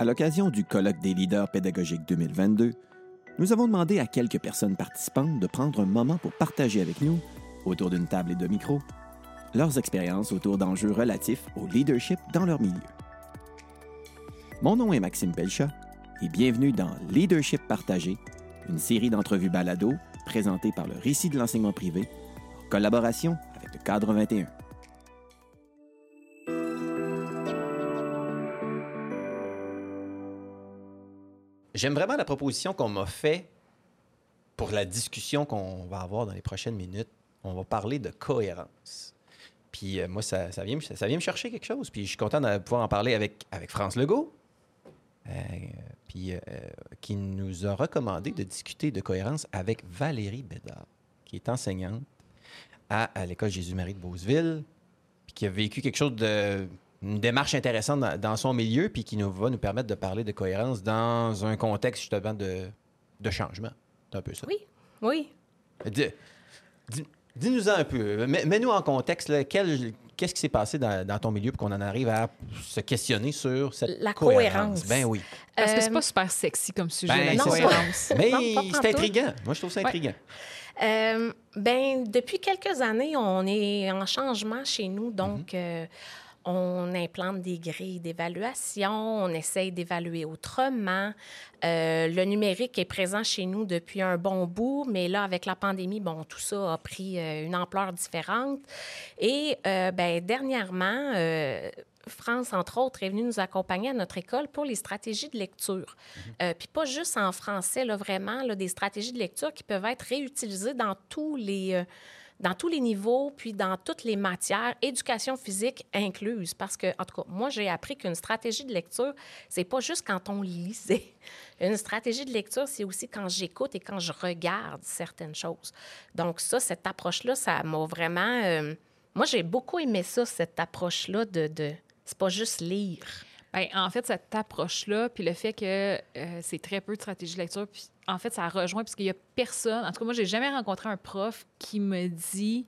À l'occasion du colloque des leaders pédagogiques 2022, nous avons demandé à quelques personnes participantes de prendre un moment pour partager avec nous, autour d'une table et de micros, leurs expériences autour d'enjeux relatifs au leadership dans leur milieu. Mon nom est Maxime Pelcha et bienvenue dans Leadership partagé, une série d'entrevues balado présentées par le Récit de l'enseignement privé en collaboration avec le Cadre 21. J'aime vraiment la proposition qu'on m'a faite pour la discussion qu'on va avoir dans les prochaines minutes. On va parler de cohérence. Puis euh, moi, ça, ça, vient, me- chercher quelque chose. Puis je suis content de pouvoir en parler avec, avec France Legault, euh, puis, euh, qui nous a recommandé de discuter de cohérence avec Valérie Bédard, qui est enseignante à, à l'École Jésus-Marie de Beauceville, puis qui a vécu quelque chose de une démarche intéressante dans, dans son milieu, puis qui nous va nous permettre de parler de cohérence dans un contexte justement de, de changement. C'est un peu ça. Oui, oui. Dis- dis- Dis-nous-en un peu. Mets- Mets-nous en contexte. là, quel- Qu'est-ce qui s'est passé dans, dans ton milieu pour qu'on en arrive à se questionner sur cette La cohérence? Ben oui. Parce que c'est Euh, pas super sexy comme sujet, Ben, la cohérence. Mais c'est intriguant. Moi, je trouve ça Ouais. intriguant. Euh, ben, depuis quelques années, on est en changement chez nous, donc Mhm. euh, on implante des grilles d'évaluation, on essaye d'évaluer autrement. Euh, le numérique est présent chez nous depuis un bon bout, mais là, avec la pandémie, bon, tout ça a pris euh, une ampleur différente. Et euh, ben, dernièrement, France, entre autres, est venue nous accompagner à notre école pour les stratégies de lecture. Euh, Puis pas juste en français, là, vraiment, là, des stratégies de lecture qui peuvent être réutilisées dans tous les... dans tous les niveaux, puis dans toutes les matières, éducation physique incluse. Parce que, en tout cas, moi, j'ai appris qu'une stratégie de lecture, c'est pas juste quand on lisait. Une stratégie de lecture, c'est aussi quand j'écoute et quand je regarde certaines choses. Donc, ça, cette approche-là, ça m'a vraiment. euh, moi, j'ai beaucoup aimé ça, cette approche-là de. de c'est pas juste lire. Ben, en fait, cette approche-là, puis le fait que euh, c'est très peu de stratégie de lecture, puis en fait, ça rejoint, parce qu'il y a personne, en tout cas, moi, j'ai jamais rencontré un prof qui me dit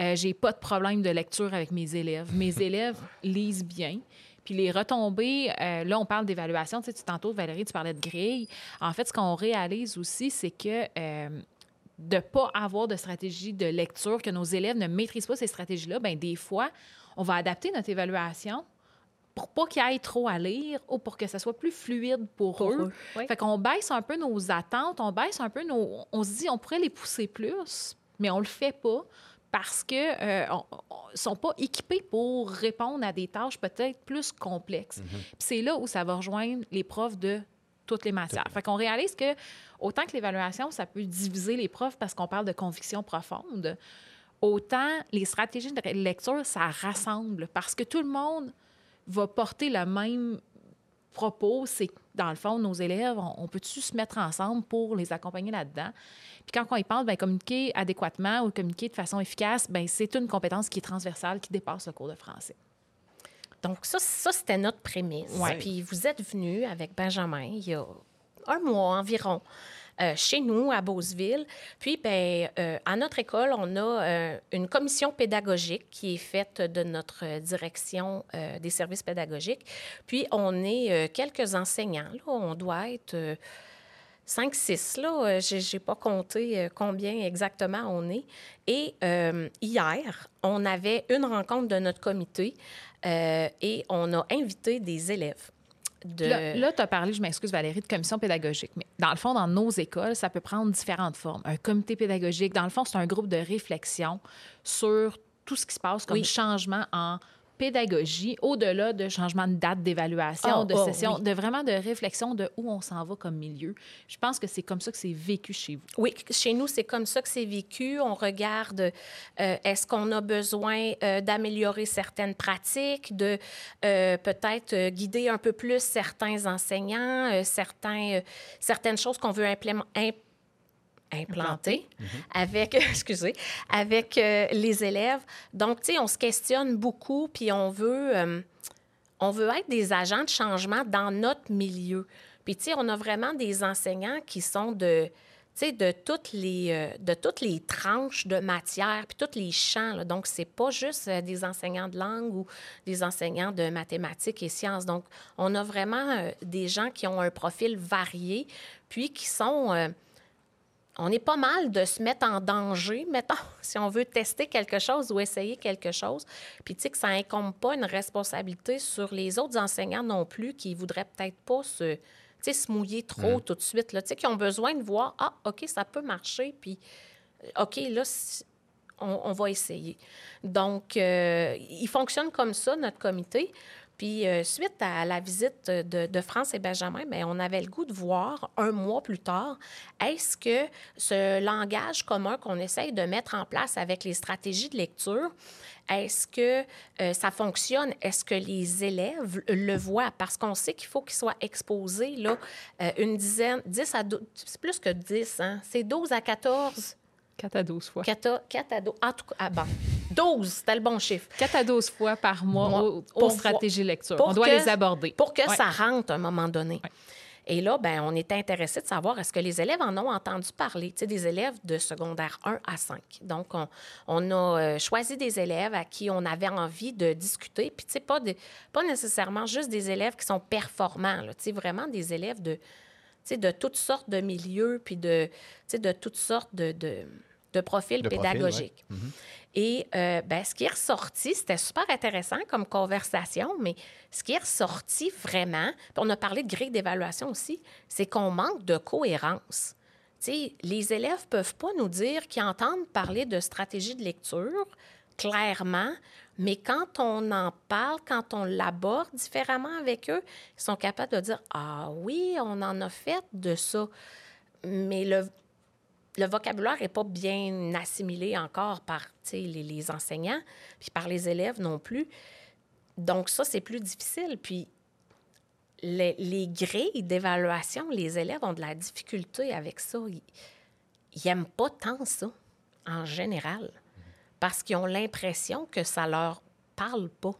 euh, j'ai pas de problème de lecture avec mes élèves. Mes élèves lisent bien. Puis les retombées, euh, là, on parle d'évaluation. Tu sais, tu- tantôt, Valérie, tu parlais de grille. En fait, ce qu'on réalise aussi, c'est que euh, de ne pas avoir de stratégie de lecture, que nos élèves ne maîtrisent pas ces stratégies-là, ben des fois, on va adapter notre évaluation pour pas qu'ils aillent trop à lire ou pour que ça soit plus fluide pour, Pour eux. eux, oui. Fait qu'on baisse un peu nos attentes, on baisse un peu nos... On se dit, on pourrait les pousser plus, mais on le fait pas parce que euh, on- sont pas équipés pour répondre à des tâches peut-être plus complexes. Mhm. Puis c'est là où ça va rejoindre les profs de toutes les matières. Fait qu'on réalise que autant que l'évaluation, ça peut diviser les profs parce qu'on parle de conviction profonde, autant les stratégies de lecture, ça rassemble parce que tout le monde va porter le même propos. C'est dans le fond, nos élèves, on, peut-tu se mettre ensemble pour les accompagner là-dedans? Puis quand on y pense, ben, communiquer adéquatement ou communiquer de façon efficace, ben, c'est une compétence qui est transversale, qui dépasse le cours de français. Donc, ça, ça c'était notre prémisse. Ouais. Puis vous êtes venu avec Benjamin il y a un mois environ. Euh, chez nous, à Beauceville. Puis, ben, euh, à notre école, on a euh, une commission pédagogique qui est faite de notre direction des services pédagogiques. Puis, on est quelques enseignants. Là. On doit être euh, 5, 6, là. Je n'ai pas compté combien exactement on est. Et hier, on avait une rencontre de notre comité et on a invité des élèves. De... Là, là tu as parlé, je m'excuse Valérie, de commission pédagogique. Mais dans le fond, dans nos écoles, ça peut prendre différentes formes. Un comité pédagogique, dans le fond, c'est un groupe de réflexion sur tout ce qui se passe comme Oui. changement en pédagogie, au-delà de changement de date d'évaluation, Oh, de oh, session, oui. de vraiment de réflexion de où on s'en va comme milieu. Je pense que c'est comme ça que c'est vécu chez vous. Oui, chez nous, c'est comme ça que c'est vécu. On regarde, euh, est-ce qu'on a besoin euh, d'améliorer certaines pratiques, de euh, peut-être guider un peu plus certains enseignants, certains, certaines choses qu'on veut implément- imp- implanter avec, excusez, avec euh, les élèves. Donc, tu sais, on se questionne beaucoup, puis on veut, euh, on veut être des agents de changement dans notre milieu. Puis, tu sais, on a vraiment des enseignants qui sont de tu sais, de toutes les euh, de toutes les tranches de matière puis tous les champs. là. Donc, c'est pas juste euh, des enseignants de langue ou des enseignants de mathématiques et sciences. Donc, on a vraiment euh, des gens qui ont un profil varié, puis qui sont on est pas mal de se mettre en danger, mettons, si on veut tester quelque chose ou essayer quelque chose. Puis, tu sais, que ça incombe pas une responsabilité sur les autres enseignants non plus qui voudraient peut-être pas se, tu sais, se mouiller trop tout de suite, là. Tu sais, qui ont besoin de voir, ah, OK, ça peut marcher, puis, euh, OK, là, on va essayer. Donc, euh, il fonctionne comme ça, notre comité. Puis, euh, suite à la visite de, France et Benjamin, bien, on avait le goût de voir un mois plus tard, est-ce que ce langage commun qu'on essaye de mettre en place avec les stratégies de lecture, est-ce que euh, ça fonctionne? Est-ce que les élèves le voient? Parce qu'on sait qu'il faut qu'ils soient exposés, là, euh, une dizaine, 10 à 12, c'est plus que 10, hein? C'est 12 à 14, 4 à 12 fois. 4 à, 4 à 12, en tout cas, ah bon, 12, c'était le bon chiffre. 4 à 12 fois par mois Mois. aux, Pour aux stratégies lecture. On doit que- les aborder. Pour que Ouais. ça rentre à un moment donné. Et là, ben, on était intéressé de savoir est-ce que les élèves en ont entendu parler, tu sais, des élèves de secondaire 1 à 5. Donc, on, on a euh, choisi des élèves à qui on avait envie de discuter, puis tu sais, pas, de- pas nécessairement juste des élèves qui sont performants, là, tu sais, vraiment des élèves de, de toutes sortes de milieux, puis de, de toutes sortes de, de, de profils De pédagogiques. Et euh, ben, ce qui est ressorti, c'était super intéressant comme conversation, mais ce qui est ressorti vraiment, on a parlé de grille d'évaluation aussi, c'est qu'on manque de cohérence. Tu sais, les élèves peuvent pas nous dire qu'ils entendent parler de stratégie de lecture clairement, mais quand on en parle, quand on l'aborde différemment avec eux, ils sont capables de dire Ah oui, on en a fait de ça. Mais le, le vocabulaire n'est pas bien assimilé encore par les, les enseignants, puis par les élèves non plus. Donc, ça, c'est plus difficile. Puis, les, les grilles d'évaluation, les élèves ont de la difficulté avec ça. Ils n'aiment pas tant ça, en général, parce qu'ils ont l'impression que ça leur parle pas.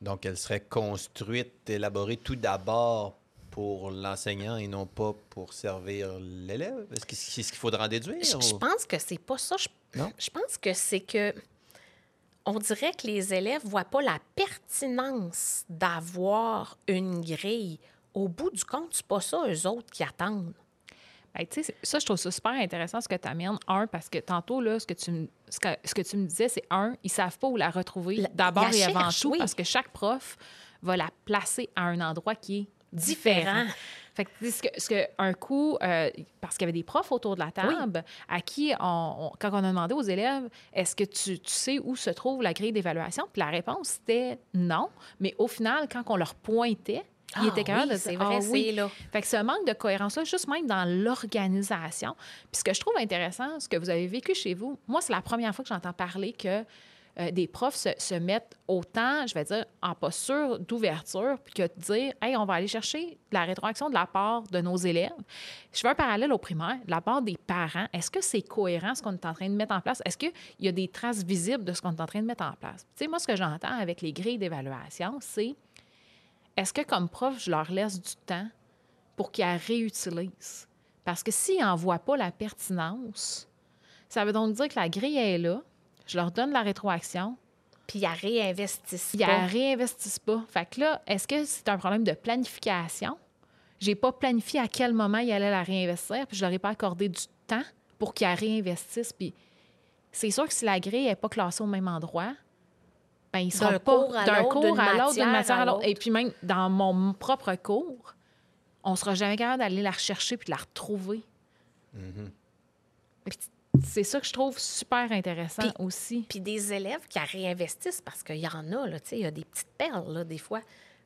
Donc, elle serait construite, élaborée tout d'abord pour l'enseignant et non pas pour servir l'élève? Est-ce que c'est ce qu'il faudra en déduire? Je, pense que c'est pas ça. Je, Non? je pense que c'est que on dirait que les élèves voient pas la pertinence d'avoir une grille. Au bout du compte, c'est pas ça eux autres qui attendent. Tu sais, c'est- ça, je trouve ça super intéressant ce que tu amènes. Un, parce que tantôt, là, ce que tu, me- ce que, ce que tu me disais, c'est un, ils savent pas où la retrouver d'abord et avant tout, oui. parce que chaque prof va la placer à un endroit qui est différent. Différent. Fait que, ce que, ce que un coup, euh, parce qu'il y avait des profs autour de la table, à qui, on, on- quand on a demandé aux élèves, est-ce que tu, tu sais où se trouve la grille d'évaluation? Puis la réponse, c'était non. Mais au final, quand on leur pointait, ils Ah étaient capables oui, de c'est vrai, Ah oui. c'est là. Fait que ce manque de cohérence-là, juste même dans l'organisation. Puis ce que je trouve intéressant, ce que vous avez vécu chez vous, moi, c'est la première fois que j'entends parler que euh, des profs se, se mettent autant, je vais dire, en posture d'ouverture, puis que de dire, hey, on va aller chercher de la rétroaction de la part de nos élèves. Je fais un parallèle au primaire, de la part des parents. Est-ce que c'est cohérent ce qu'on est en train de mettre en place? Est-ce qu'il y a des traces visibles de ce qu'on est en train de mettre en place? Tu sais, moi, ce que j'entends avec les grilles d'évaluation, c'est est-ce que comme prof, je leur laisse du temps pour qu'ils la réutilisent? Parce que s'ils n'en voient pas la pertinence, ça veut donc dire que la grille est là, je leur donne la rétroaction, Puis ils la réinvestissent ils ne pas. la réinvestissent pas. Fait que là, est-ce que c'est un problème de planification? J'ai pas planifié à quel moment ils allaient la réinvestir, puis je leur ai pas accordé du temps pour qu'ils la réinvestissent. Puis c'est sûr que si la grille n'est pas classée au même endroit, ben ils seront D'un pas cours à d'un l'autre, cours d'une à l'autre, d'une matière à l'autre. Et puis même dans mon propre cours, on sera jamais capable d'aller la rechercher puis de la retrouver. Mhm. Que C'est ça que je trouve super intéressant Puis- aussi. Puis des élèves qui la réinvestissent, parce qu'il y en a, là, tu sais, il y a des petites perles, là, des fois.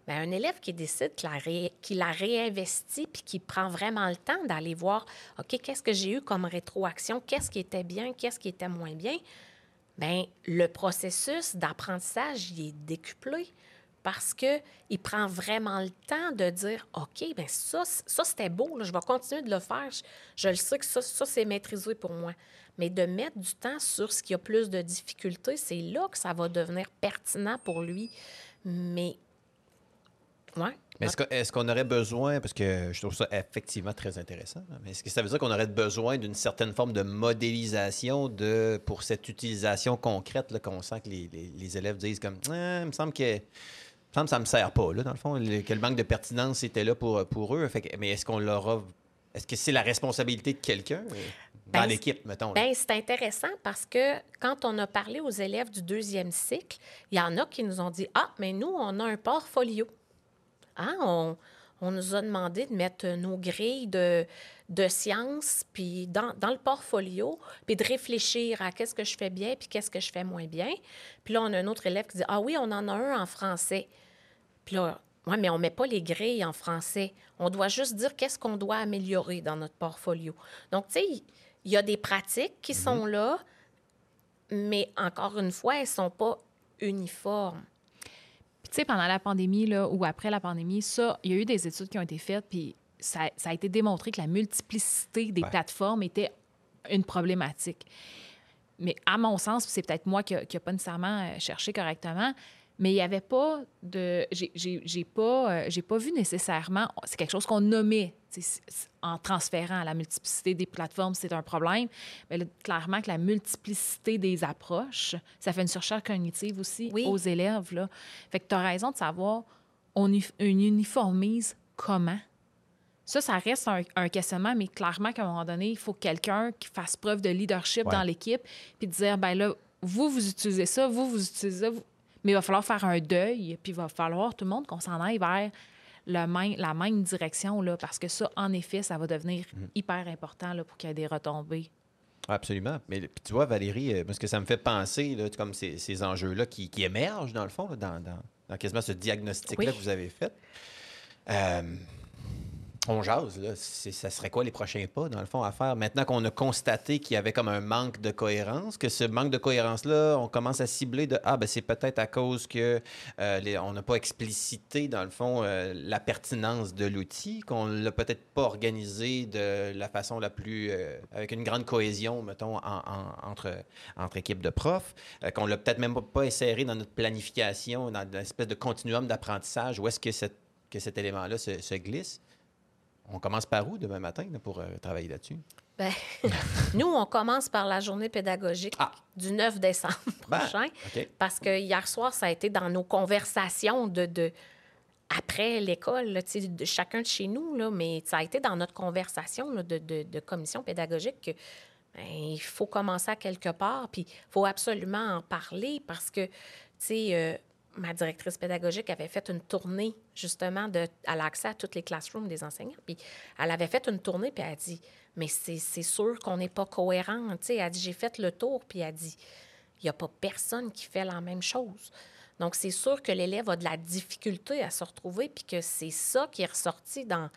Mais un élève qui décide qu'il la, ré- qu'il la réinvestit puis qui prend vraiment le temps d'aller voir, OK, qu'est-ce que j'ai eu comme rétroaction? Qu'est-ce qui était bien? Qu'est-ce qui était moins bien? Bien, le processus d'apprentissage, il est décuplé parce qu'il prend vraiment le temps de dire, OK, bien ça, ça c'était beau, je vais continuer de le faire. Je, je le sais que ça, ça c'est maîtrisé pour moi. Mais de mettre du temps sur ce qui a plus de difficultés, c'est là que ça va devenir pertinent pour lui. Mais, ouais. Mais est-ce, que- est-ce qu'on aurait besoin, parce que je trouve ça effectivement très intéressant, mais est-ce que ça veut dire qu'on aurait besoin d'une certaine forme de modélisation de, pour cette utilisation concrète là, qu'on sent que les, les- les élèves disent comme Ah, il me semble que il me ça me sert pas, là, dans le fond, le- que le manque de pertinence était là pour, pour eux. Fait que- mais est-ce qu'on leur a. Est-ce que c'est la responsabilité de quelqu'un euh, dans Ben, l'équipe, mettons? Bien, c'est intéressant parce que quand on a parlé aux élèves du deuxième cycle, il y en a qui nous ont dit Ah, mais nous, on a un portfolio. Hein, on, on nous a demandé de mettre nos grilles de, de sciences puis dans, dans le portfolio, puis de réfléchir à qu'est-ce que je fais bien puis qu'est-ce que je fais moins bien. Puis là, on a un autre élève qui dit Ah oui, on en a un en français. Puis là, oui, mais on ne met pas les grilles en français. On doit juste dire qu'est-ce qu'on doit améliorer dans notre portfolio. Donc, tu sais, il y a des pratiques qui sont là, mais encore une fois, elles ne sont pas uniformes. Puis, tu sais, pendant la pandémie, là, ou après la pandémie, ça, il y a eu des études qui ont été faites, puis ça, ça a été démontré que la multiplicité des Ouais. plateformes était une problématique. Mais à mon sens, c'est peut-être moi qui n'ai pas nécessairement euh, cherché correctement, mais il n'y avait pas de... J'ai pas, euh, j'ai pas vu nécessairement... C'est quelque chose qu'on nommait en transférant la multiplicité des plateformes, c'est un problème. Mais là, clairement que la multiplicité des approches, ça fait une surcharge cognitive aussi Oui. aux élèves. Là. Fait que tu as raison de savoir, on, uni- on uniformise comment. Ça, ça reste un, un questionnement, mais clairement qu'à un moment donné, il faut quelqu'un qui fasse preuve de leadership Ouais. dans l'équipe, puis de dire, ben là, vous, vous utilisez ça, vous, vous utilisez ça, vous- mais il va falloir faire un deuil, puis il va falloir tout le monde qu'on s'en aille vers le même- la même direction, là, parce que ça, en effet, ça va devenir hyper important là, pour qu'il y ait des retombées. Absolument. Mais puis tu vois, Valérie, euh, parce que ça me fait penser, là, comme ces, ces enjeux-là qui, qui émergent, dans le fond, là, dans, dans- dans quasiment ce diagnostic-là Oui. que vous avez fait. Euh, on jase, là. Ça serait quoi les prochains pas, dans le fond, à faire? Maintenant qu'on a constaté qu'il y avait comme un manque de cohérence, que ce manque de cohérence-là, on commence à cibler de Ah, ben c'est peut-être à cause que euh, on n'a pas explicité, dans le fond, euh, la pertinence de l'outil, qu'on l'a peut-être pas organisé de la façon la plus. euh, avec une grande cohésion, mettons, en- en- entre, entre équipes de profs, qu'on l'a peut-être même pas inséré dans notre planification, dans une espèce de continuum d'apprentissage, où est-ce que, que cet élément-là se glisse. On commence par où demain matin là, pour euh, travailler là-dessus? Ben, nous, on commence par la journée pédagogique Ah. du 9 décembre Ben, prochain. Parce que hier soir, ça a été dans nos conversations de, de après l'école, de chacun de chez nous, là, mais ça a été dans notre conversation là, de, de- de commission pédagogique que ben, il faut commencer à quelque part, puis il faut absolument en parler parce que, tu sais, euh, ma directrice pédagogique avait fait une tournée, justement, de, elle a accès à toutes les classrooms des enseignants, puis elle avait fait une tournée, puis elle a dit, mais c'est sûr qu'on n'est pas cohérent, tu sais, elle a dit, j'ai fait le tour, puis elle a dit, il n'y a pas personne qui fait la même chose. Donc, c'est sûr que l'élève a de la difficulté à se retrouver, puis que c'est ça qui est ressorti dans,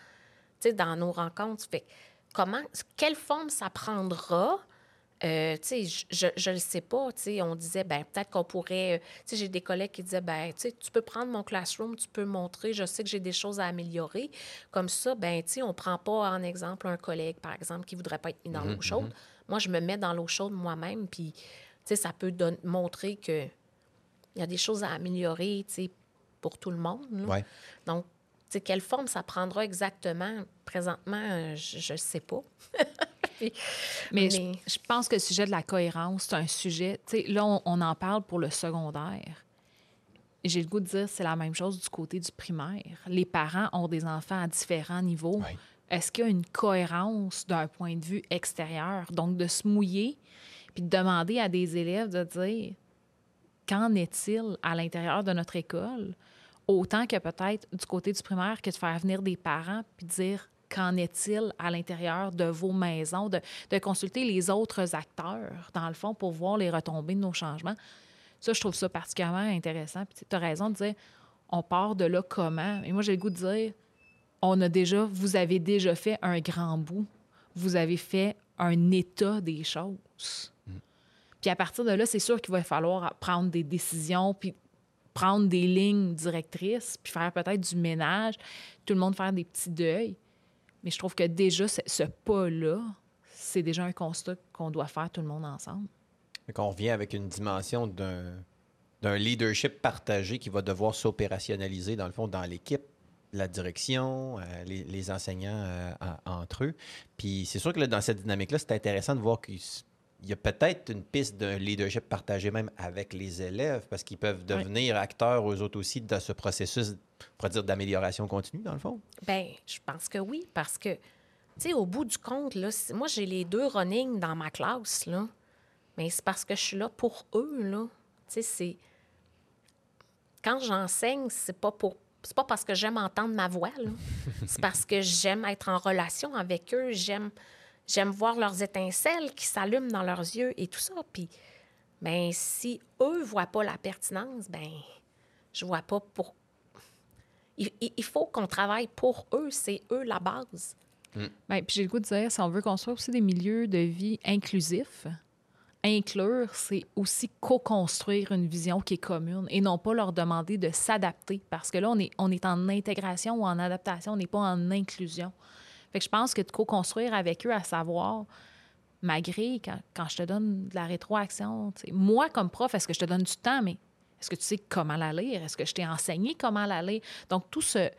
dans nos rencontres. Fait comment, quelle forme ça prendra? Euh, tu sais, je- je ne le sais pas. Tu sais, on disait, ben peut-être qu'on pourrait... euh, Tu sais, j'ai des collègues qui disaient, ben tu sais, tu peux prendre mon classroom, tu peux montrer, je sais que j'ai des choses à améliorer. Comme ça, ben tu sais, on prend pas en exemple un collègue, par exemple, qui voudrait pas être mis dans l'eau chaude. Moi, je me mets dans l'eau chaude moi-même, puis, tu sais, ça peut don- montrer que il y a des choses à améliorer, tu sais, pour tout le monde. Ouais. Donc, tu sais, quelle forme ça prendra exactement? Présentement, euh, je ne sais pas. Mais, je- Mais- Je, pense que le sujet de la cohérence, c'est un sujet. Tu sais, là, on, on en parle pour le secondaire. J'ai le goût de dire c'est la même chose du côté du primaire. Les parents ont des enfants à différents niveaux. Est-ce qu'il y a une cohérence d'un point de vue extérieur? Donc, de se mouiller puis de demander à des élèves de dire qu'en est-il à l'intérieur de notre école, autant que peut-être du côté du primaire que de faire venir des parents puis de dire qu'en est-il à l'intérieur de vos maisons, de, de consulter les autres acteurs, dans le fond, pour voir les retombées de nos changements? Ça, je trouve ça particulièrement intéressant. Puis tu as raison de dire, on part de là comment? Et moi, j'ai le goût de dire, on a déjà, vous avez déjà fait un grand bout. Vous avez fait un état des choses. Puis à partir de là, c'est sûr qu'il va falloir prendre des décisions, puis prendre des lignes directrices, puis faire peut-être du ménage, tout le monde faire des petits deuils. Mais je trouve que déjà, ce, pas-là, c'est déjà un constat qu'on doit faire tout le monde ensemble. Fait qu'on revient avec une dimension d'un leadership partagé qui va devoir s'opérationnaliser, dans le fond, dans l'équipe la direction, euh, les, enseignants euh, en- entre eux. Puis c'est sûr que dans cette dynamique-là, c'est intéressant de voir s- il y a peut-être une piste d'un leadership partagé même avec les élèves parce qu'ils peuvent devenir acteurs eux autres aussi dans ce processus, on pourrait dire, d'amélioration continue, dans le fond? Ben, je pense que oui, parce que, tu sais, au bout du compte, là, moi, j'ai les deux running dans ma classe, là. Mais c'est parce que je suis là pour eux, là. Tu sais, c'est... Quand j'enseigne, c'est pas pour... C'est pas parce que j'aime entendre ma voix, là. c'est parce que j'aime être en relation avec eux, j'aime... J'aime voir leurs étincelles qui s'allument dans leurs yeux et tout ça. Puis, ben, si eux voient pas la pertinence, ben, je vois pas pour il, faut qu'on travaille pour eux, c'est eux la base. Ben, puis j'ai le goût de dire, si on veut construire aussi des milieux de vie inclusifs, inclure, c'est aussi co-construire une vision qui est commune et non pas leur demander de s'adapter. Parce que là, on est, on est en intégration ou en adaptation, on n'est pas en inclusion. Fait que je pense que de co-construire avec eux, à savoir, malgré quand, quand je te donne de la rétroaction, moi, comme prof, est-ce que je te donne du temps, mais est-ce que tu sais comment la lire? Est-ce que je t'ai enseigné comment la lire? Donc, tout ce,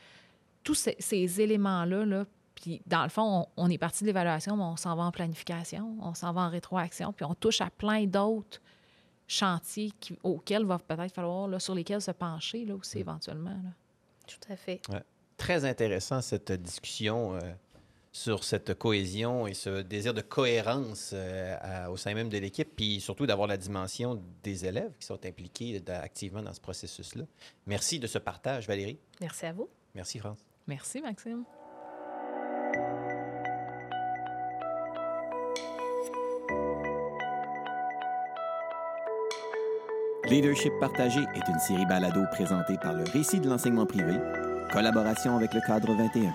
tous ces, ces éléments-là, là, puis dans le fond, on, on est parti de l'évaluation, mais on s'en va en planification, on s'en va en rétroaction, puis on touche à plein d'autres chantiers qui- auxquels va peut-être falloir, là, sur lesquels se pencher là, aussi éventuellement. là. Tout à fait. Très intéressant cette discussion euh, sur cette cohésion et ce désir de cohérence euh, à- au sein même de l'équipe, puis surtout d'avoir la dimension des élèves qui sont impliqués activement dans ce processus-là. Merci de ce partage, Valérie. Merci à vous. Merci, France. Merci, Maxime. Leadership partagé est une série balado présentée par le Récit de l'enseignement privé, collaboration avec le cadre 21.